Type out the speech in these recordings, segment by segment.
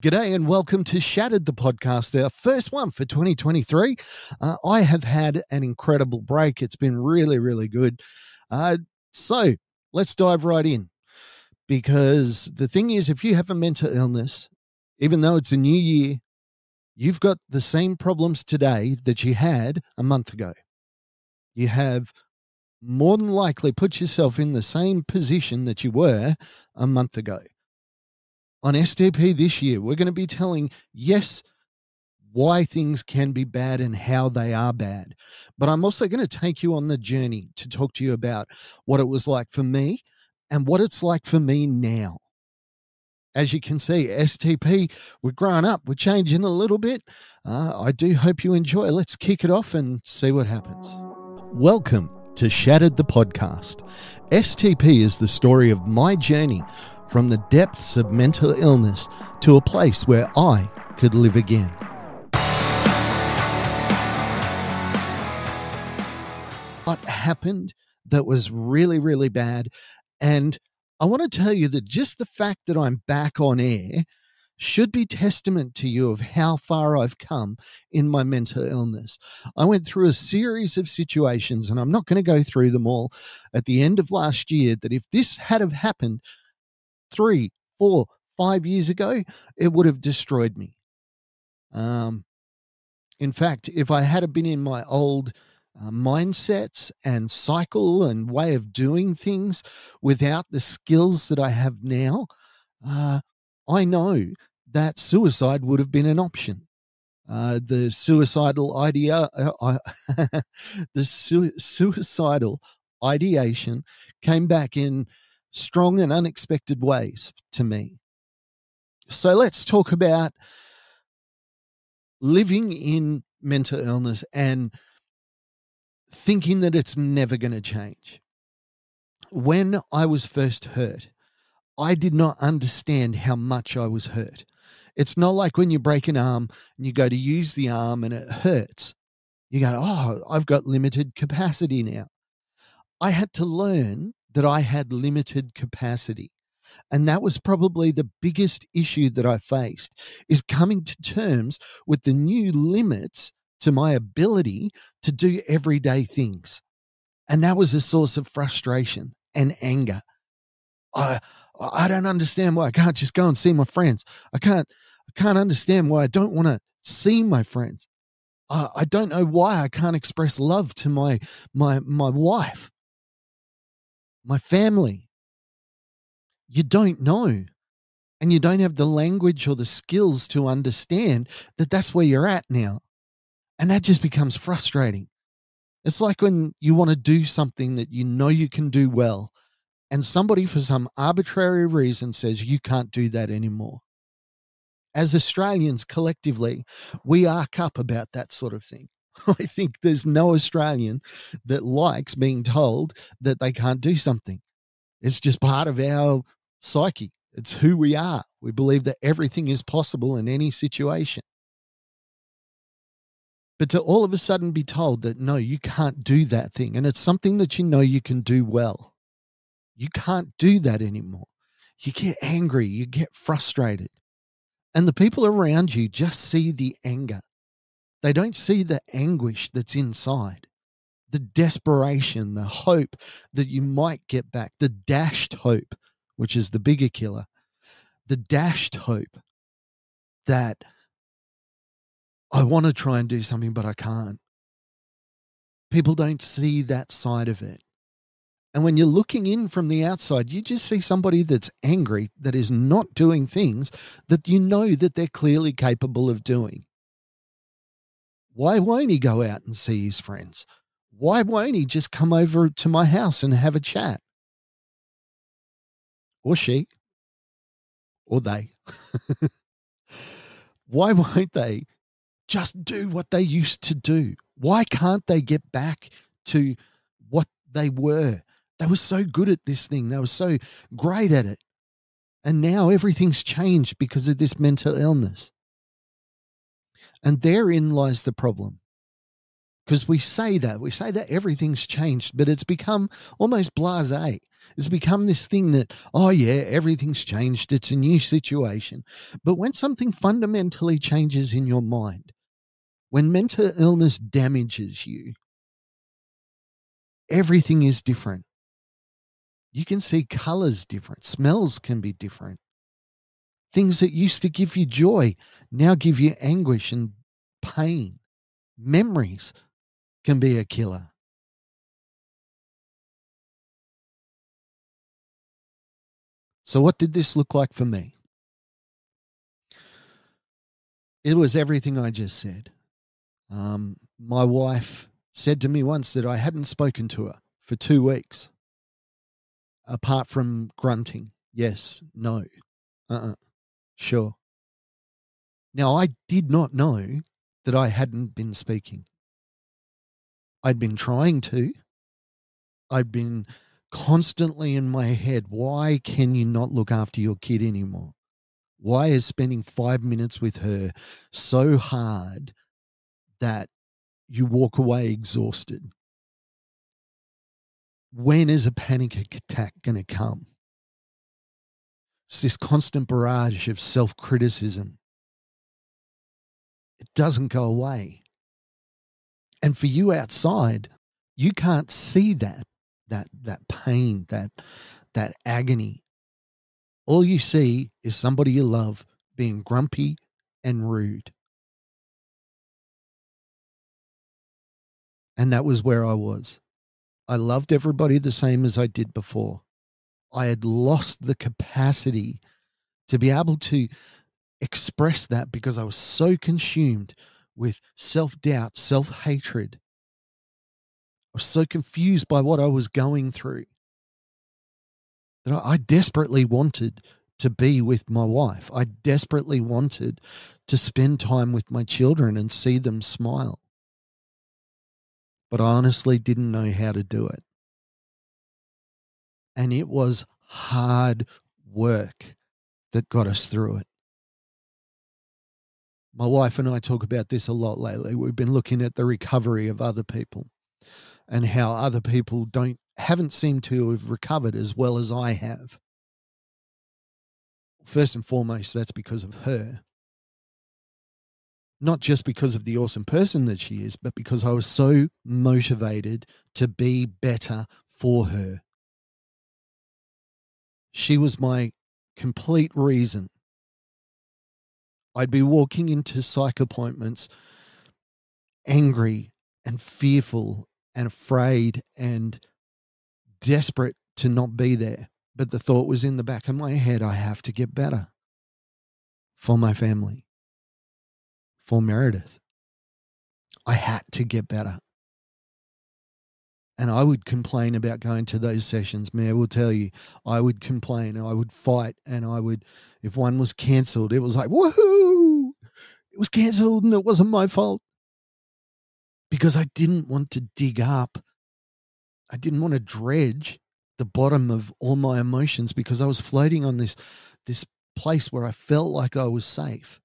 G'day and welcome to Shattered the podcast, our first one for 2023. Uh, I have had an incredible break. It's been really, really good. Uh, so let's dive right in because the thing is, if you have a mental illness, even though it's a new year, you've got the same problems today that you had a month ago. You have more than likely put yourself in the same position that you were a month ago on STP this year, we're going to be telling, yes, why things can be bad and how they are bad. But I'm also going to take you on the journey to talk to you about what it was like for me and what it's like for me now. As you can see, STP, we're growing up, we're changing a little bit. Uh, I do hope you enjoy. Let's kick it off and see what happens. Welcome to Shattered the Podcast. STP is the story of my journey from the depths of mental illness to a place where I could live again. What happened that was really, really bad? And I want to tell you that just the fact that I'm back on air should be testament to you of how far I've come in my mental illness. I went through a series of situations, and I'm not going to go through them all at the end of last year. That if this had have happened three, four, five years ago, it would have destroyed me. Um, in fact, if I had been in my old uh, mindsets and cycle and way of doing things without the skills that I have now, uh, I know that suicide would have been an option. Uh, the suicidal idea, uh, the su- suicidal ideation came back in strong and unexpected ways to me. So let's talk about living in mental illness and thinking that it's never going to change. When I was first hurt, I did not understand how much I was hurt. It's not like when you break an arm and you go to use the arm and it hurts. You go, oh, I've got limited capacity now. I had to learn that I had limited capacity. And that was probably the biggest issue that I faced is coming to terms with the new limits to my ability to do everyday things. And that was a source of frustration and anger. I I don't understand why I can't just go and see my friends. I can't I can't understand why I don't want to see my friends. I, I don't know why I can't express love to my my my wife my family. You don't know. And you don't have the language or the skills to understand that that's where you're at now. And that just becomes frustrating. It's like when you want to do something that you know you can do well, and somebody, for some arbitrary reason, says you can't do that anymore. As Australians collectively, we arc up about that sort of thing. I think there's no Australian that likes being told that they can't do something. It's just part of our psyche. It's who we are. We believe that everything is possible in any situation. But to all of a sudden be told that no, you can't do that thing, and it's something that you know you can do well, you can't do that anymore. You get angry, you get frustrated. And the people around you just see the anger they don't see the anguish that's inside, the desperation, the hope that you might get back, the dashed hope, which is the bigger killer, the dashed hope that I want to try and do something, but I can't. People don't see that side of it. And when you're looking in from the outside, you just see somebody that's angry, that is not doing things that you know that they're clearly capable of doing. Why won't he go out and see his friends? Why won't he just come over to my house and have a chat? Or she, or they. Why won't they just do what they used to do? Why can't they get back to what they were? They were so good at this thing, they were so great at it. And now everything's changed because of this mental illness. And therein lies the problem. because we say that we say that everything's changed but it's become almost blasé. It's become this thing that oh yeah everything's changed it's a new situation. But when something fundamentally changes in your mind when mental illness damages you everything is different. You can see colors different smells can be different things that used to give you joy now give you anguish and pain memories can be a killer. So, what did this look like for me? It was everything I just said. Um, my wife said to me once that I hadn't spoken to her for two weeks, apart from grunting. Yes, no, uh uh-uh, uh, sure. Now, I did not know that I hadn't been speaking. I'd been trying to. I'd been constantly in my head why can you not look after your kid anymore? Why is spending five minutes with her so hard that you walk away exhausted? When is a panic attack going to come? It's this constant barrage of self criticism. It doesn't go away. And for you outside, you can't see that that that pain, that that agony. All you see is somebody you love being grumpy and rude. And that was where I was. I loved everybody the same as I did before. I had lost the capacity to be able to express that because I was so consumed with self doubt, self hatred. I was so confused by what I was going through that I desperately wanted to be with my wife. I desperately wanted to spend time with my children and see them smile. But I honestly didn't know how to do it. And it was hard work that got us through it. My wife and I talk about this a lot lately. We've been looking at the recovery of other people and how other people don't haven't seemed to have recovered as well as I have. First and foremost, that's because of her. Not just because of the awesome person that she is, but because I was so motivated to be better for her. She was my complete reason I'd be walking into psych appointments angry and fearful and afraid and desperate to not be there. But the thought was in the back of my head I have to get better for my family, for Meredith. I had to get better. And I would complain about going to those sessions. Mayor will tell you, I would complain, I would fight, and I would, if one was cancelled, it was like, woohoo! It was cancelled and it wasn't my fault. Because I didn't want to dig up, I didn't want to dredge the bottom of all my emotions because I was floating on this this place where I felt like I was safe.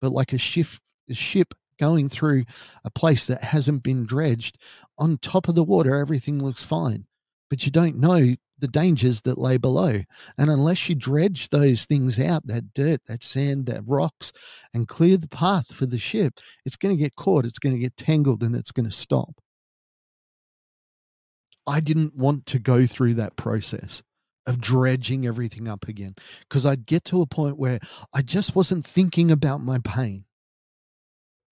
But like a ship, a ship going through a place that hasn't been dredged, on top of the water, everything looks fine. But you don't know the dangers that lay below. And unless you dredge those things out, that dirt, that sand, that rocks, and clear the path for the ship, it's going to get caught, it's going to get tangled, and it's going to stop. I didn't want to go through that process of dredging everything up again because I'd get to a point where I just wasn't thinking about my pain.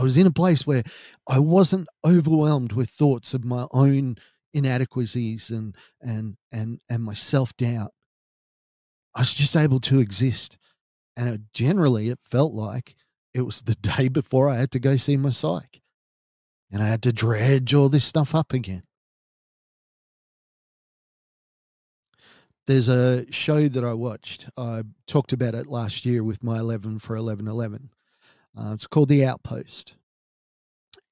I was in a place where I wasn't overwhelmed with thoughts of my own inadequacies and and and and my self doubt. I was just able to exist, and it, generally it felt like it was the day before I had to go see my psych, and I had to dredge all this stuff up again. There's a show that I watched. I talked about it last year with my 11 for 11 11 uh, it's called The Outpost.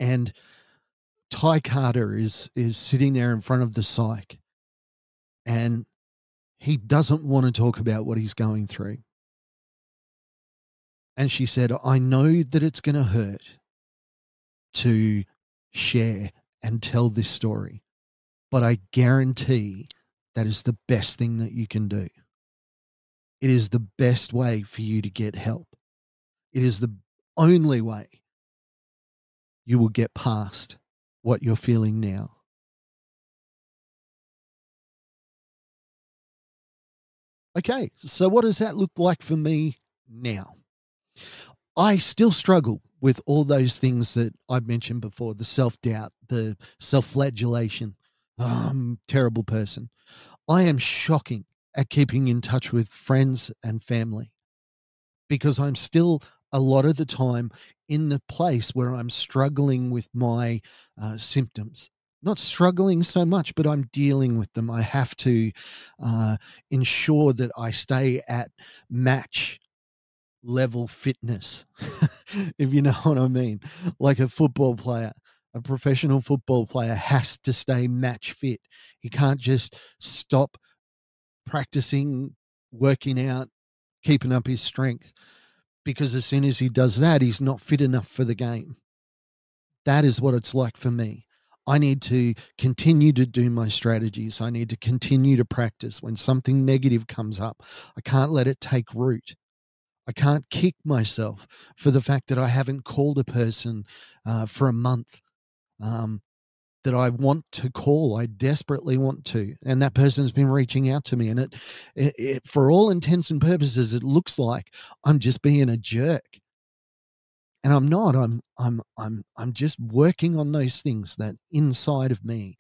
And Ty Carter is is sitting there in front of the psych and he doesn't want to talk about what he's going through. And she said, I know that it's going to hurt to share and tell this story, but I guarantee that is the best thing that you can do. It is the best way for you to get help. It is the only way you will get past what you're feeling now. Okay, so what does that look like for me now? I still struggle with all those things that I've mentioned before the self doubt, the self flagellation. Oh, I'm a terrible person. I am shocking at keeping in touch with friends and family because I'm still a lot of the time in the place where I'm struggling with my uh, symptoms. Not struggling so much, but I'm dealing with them. I have to uh, ensure that I stay at match level fitness, if you know what I mean. Like a football player, a professional football player has to stay match fit. He can't just stop practicing, working out, keeping up his strength because as soon as he does that, he's not fit enough for the game. That is what it's like for me. I need to continue to do my strategies. I need to continue to practice. When something negative comes up, I can't let it take root. I can't kick myself for the fact that I haven't called a person uh, for a month. Um, that I want to call. I desperately want to. And that person's been reaching out to me. And it, it, it, for all intents and purposes, it looks like I'm just being a jerk. And I'm not. I'm I'm I'm I'm just working on those things that inside of me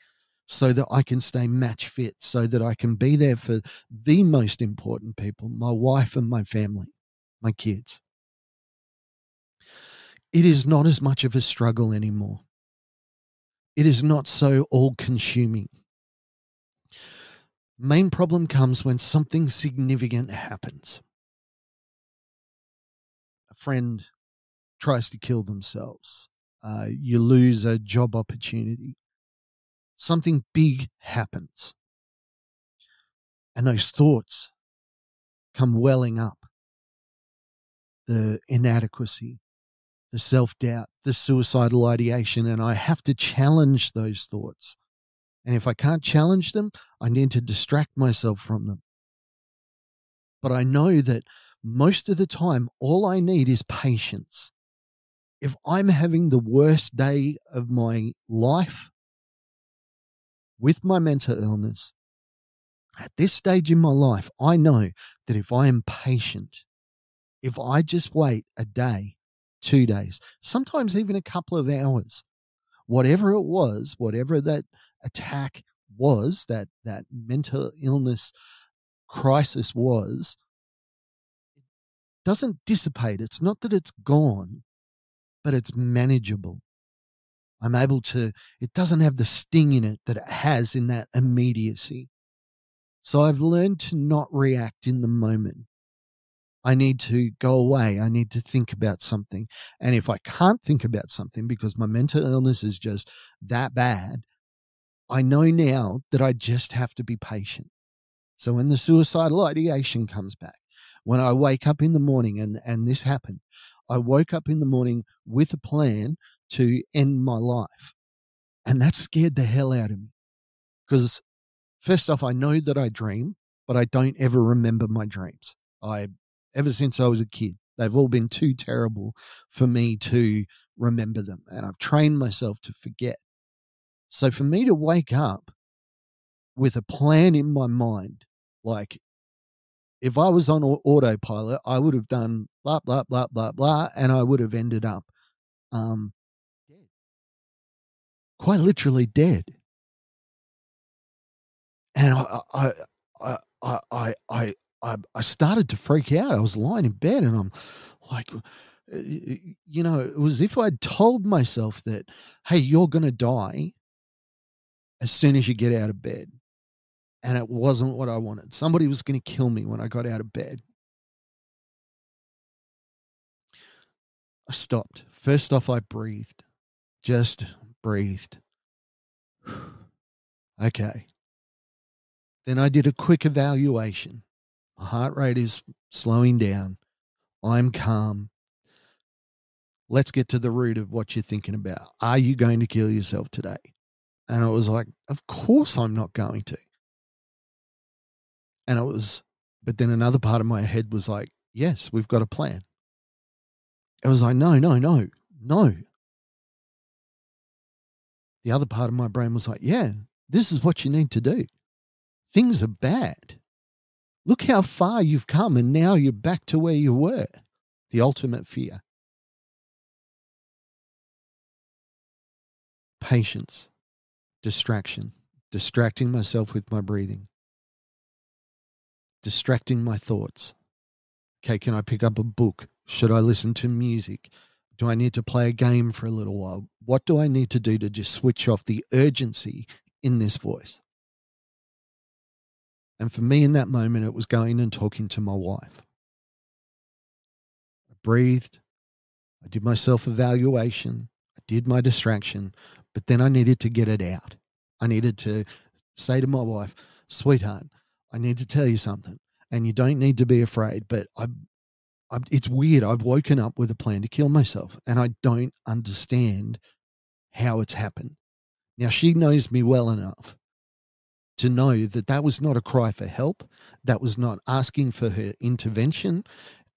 so that I can stay match fit, so that I can be there for the most important people, my wife and my family, my kids. It is not as much of a struggle anymore it is not so all consuming. Main problem comes when something significant happens. A friend tries to kill themselves. Uh, you lose a job opportunity. Something big happens. And those thoughts come welling up the inadequacy, the self doubt, the suicidal ideation, and I have to challenge those thoughts. And if I can't challenge them, I need to distract myself from them. But I know that most of the time, all I need is patience. If I'm having the worst day of my life with my mental illness, at this stage in my life, I know that if I am patient, if I just wait a day, two days, sometimes even a couple of hours. Whatever it was, whatever that attack was, that that mental illness crisis was, it doesn't dissipate. It's not that it's gone, but it's manageable. I'm able to, it doesn't have the sting in it that it has in that immediacy. So I've learned to not react in the moment. I need to go away. I need to think about something. And if I can't think about something because my mental illness is just that bad, I know now that I just have to be patient. So when the suicidal ideation comes back, when I wake up in the morning and, and this happened, I woke up in the morning with a plan to end my life. And that scared the hell out of me. Because first off, I know that I dream, but I don't ever remember my dreams. I ever since I was a kid. They've all been too terrible for me to remember them. And I've trained myself to forget. So for me to wake up with a plan in my mind, like if I was on autopilot, I would have done blah, blah, blah, blah, blah, and I would have ended up um, dead. Quite literally dead. And I, I, I, started to freak out. I was lying in bed and I'm like, uh, you know, it was if I'd told myself that, hey, you're going to die as soon as you get out of bed. And it wasn't what I wanted. Somebody was going to kill me when I got out of bed. I stopped. First off, I breathed, just breathed. okay. Then I did a quick evaluation. My heart rate is slowing down. I'm calm. Let's get to the root of what you're thinking about. Are you going to kill yourself today? And I was like, Of course I'm not going to. And it was, but then another part of my head was like, Yes, we've got a plan. It was like, No, no, no, no. The other part of my brain was like, Yeah, this is what you need to do. Things are bad. Look how far you've come, and now you're back to where you were. The ultimate fear. Patience, distraction, distracting myself with my breathing, distracting my thoughts. Okay, can I pick up a book? Should I listen to music? Do I need to play a game for a little while? What do I need to do to just switch off the urgency in this voice? And for me in that moment, it was going and talking to my wife. I breathed. I did my self evaluation. I did my distraction, but then I needed to get it out. I needed to say to my wife, sweetheart, I need to tell you something. And you don't need to be afraid, but I, I, it's weird. I've woken up with a plan to kill myself and I don't understand how it's happened. Now, she knows me well enough to know that that was not a cry for help. That was not asking for her intervention.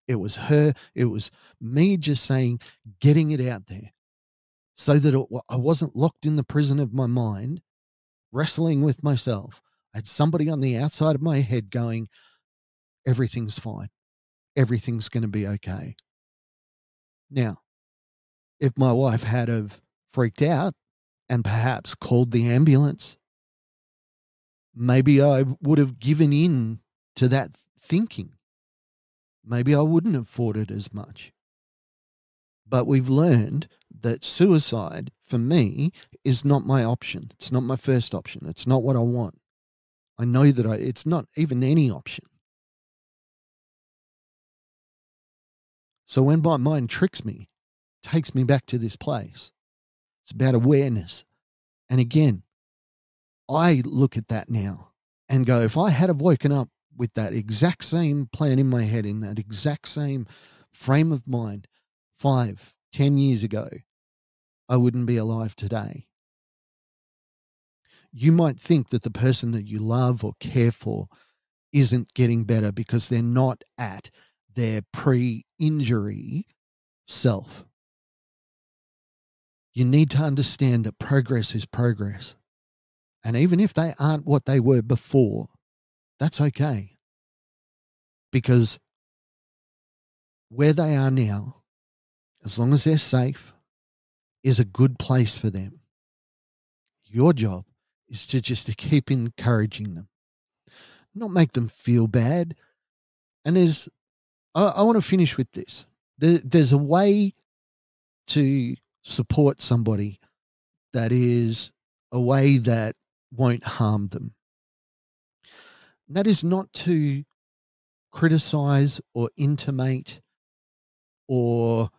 It was her, it was me just saying, getting it out there so that it, I wasn't locked in the prison of my mind, wrestling with myself. I had somebody on the outside of my head going, everything's fine. Everything's going to be okay. Now, if my wife had have freaked out and perhaps called the ambulance maybe I would have given in to that thinking. Maybe I wouldn't have fought it as much. But we've learned that suicide for me is not my option. It's not my first option. It's not what I want. I know that I, it's not even any option. So when my mind tricks me, takes me back to this place, it's about awareness. And again, I look at that now and go, if I had have woken up with that exact same plan in my head, in that exact same frame of mind five, ten years ago, I wouldn't be alive today. You might think that the person that you love or care for isn't getting better because they're not at their pre injury self. You need to understand that progress is progress. And even if they aren't what they were before, that's okay. Because where they are now, as long as they're safe, is a good place for them. Your job is to just to keep encouraging them, not make them feel bad. And there's, I, I want to finish with this. There, there's a way to support somebody that is a way that won't harm them. That is not to criticize or intimate or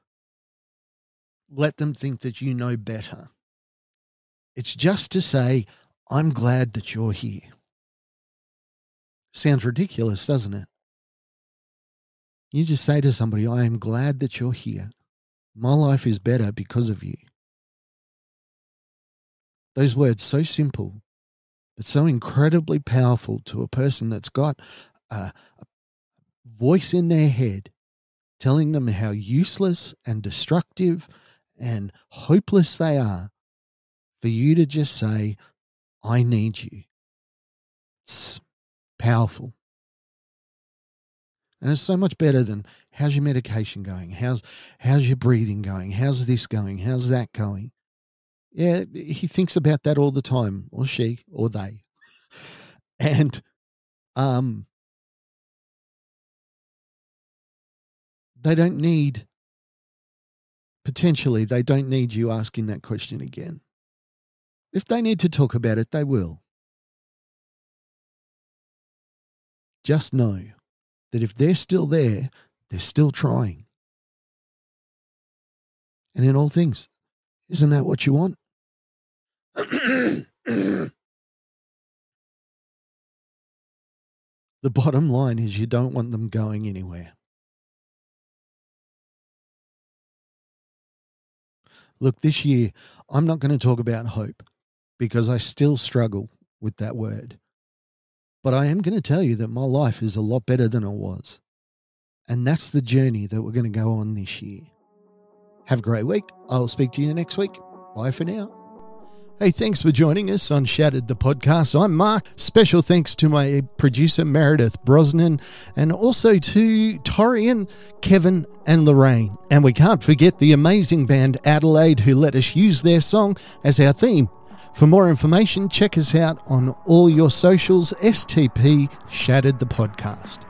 let them think that you know better. It's just to say, I'm glad that you're here. Sounds ridiculous, doesn't it? You just say to somebody, I am glad that you're here. My life is better because of you. Those words, so simple, it's so incredibly powerful to a person that's got a, a voice in their head telling them how useless and destructive and hopeless they are for you to just say, I need you. It's powerful. And it's so much better than how's your medication going? How's how's your breathing going? How's this going? How's that going? Yeah, he thinks about that all the time, or she, or they. And um they don't need potentially they don't need you asking that question again. If they need to talk about it, they will. Just know that if they're still there, they're still trying. And in all things, isn't that what you want? the bottom line is you don't want them going anywhere. Look, this year, I'm not going to talk about hope because I still struggle with that word. But I am going to tell you that my life is a lot better than it was. And that's the journey that we're going to go on this year. Have a great week. I'll speak to you next week. Bye for now. Hey, thanks for joining us on Shattered the Podcast. I'm Mark. Special thanks to my producer, Meredith Brosnan, and also to Torian, Kevin, and Lorraine. And we can't forget the amazing band Adelaide who let us use their song as our theme. For more information, check us out on all your socials, STP Shattered the Podcast.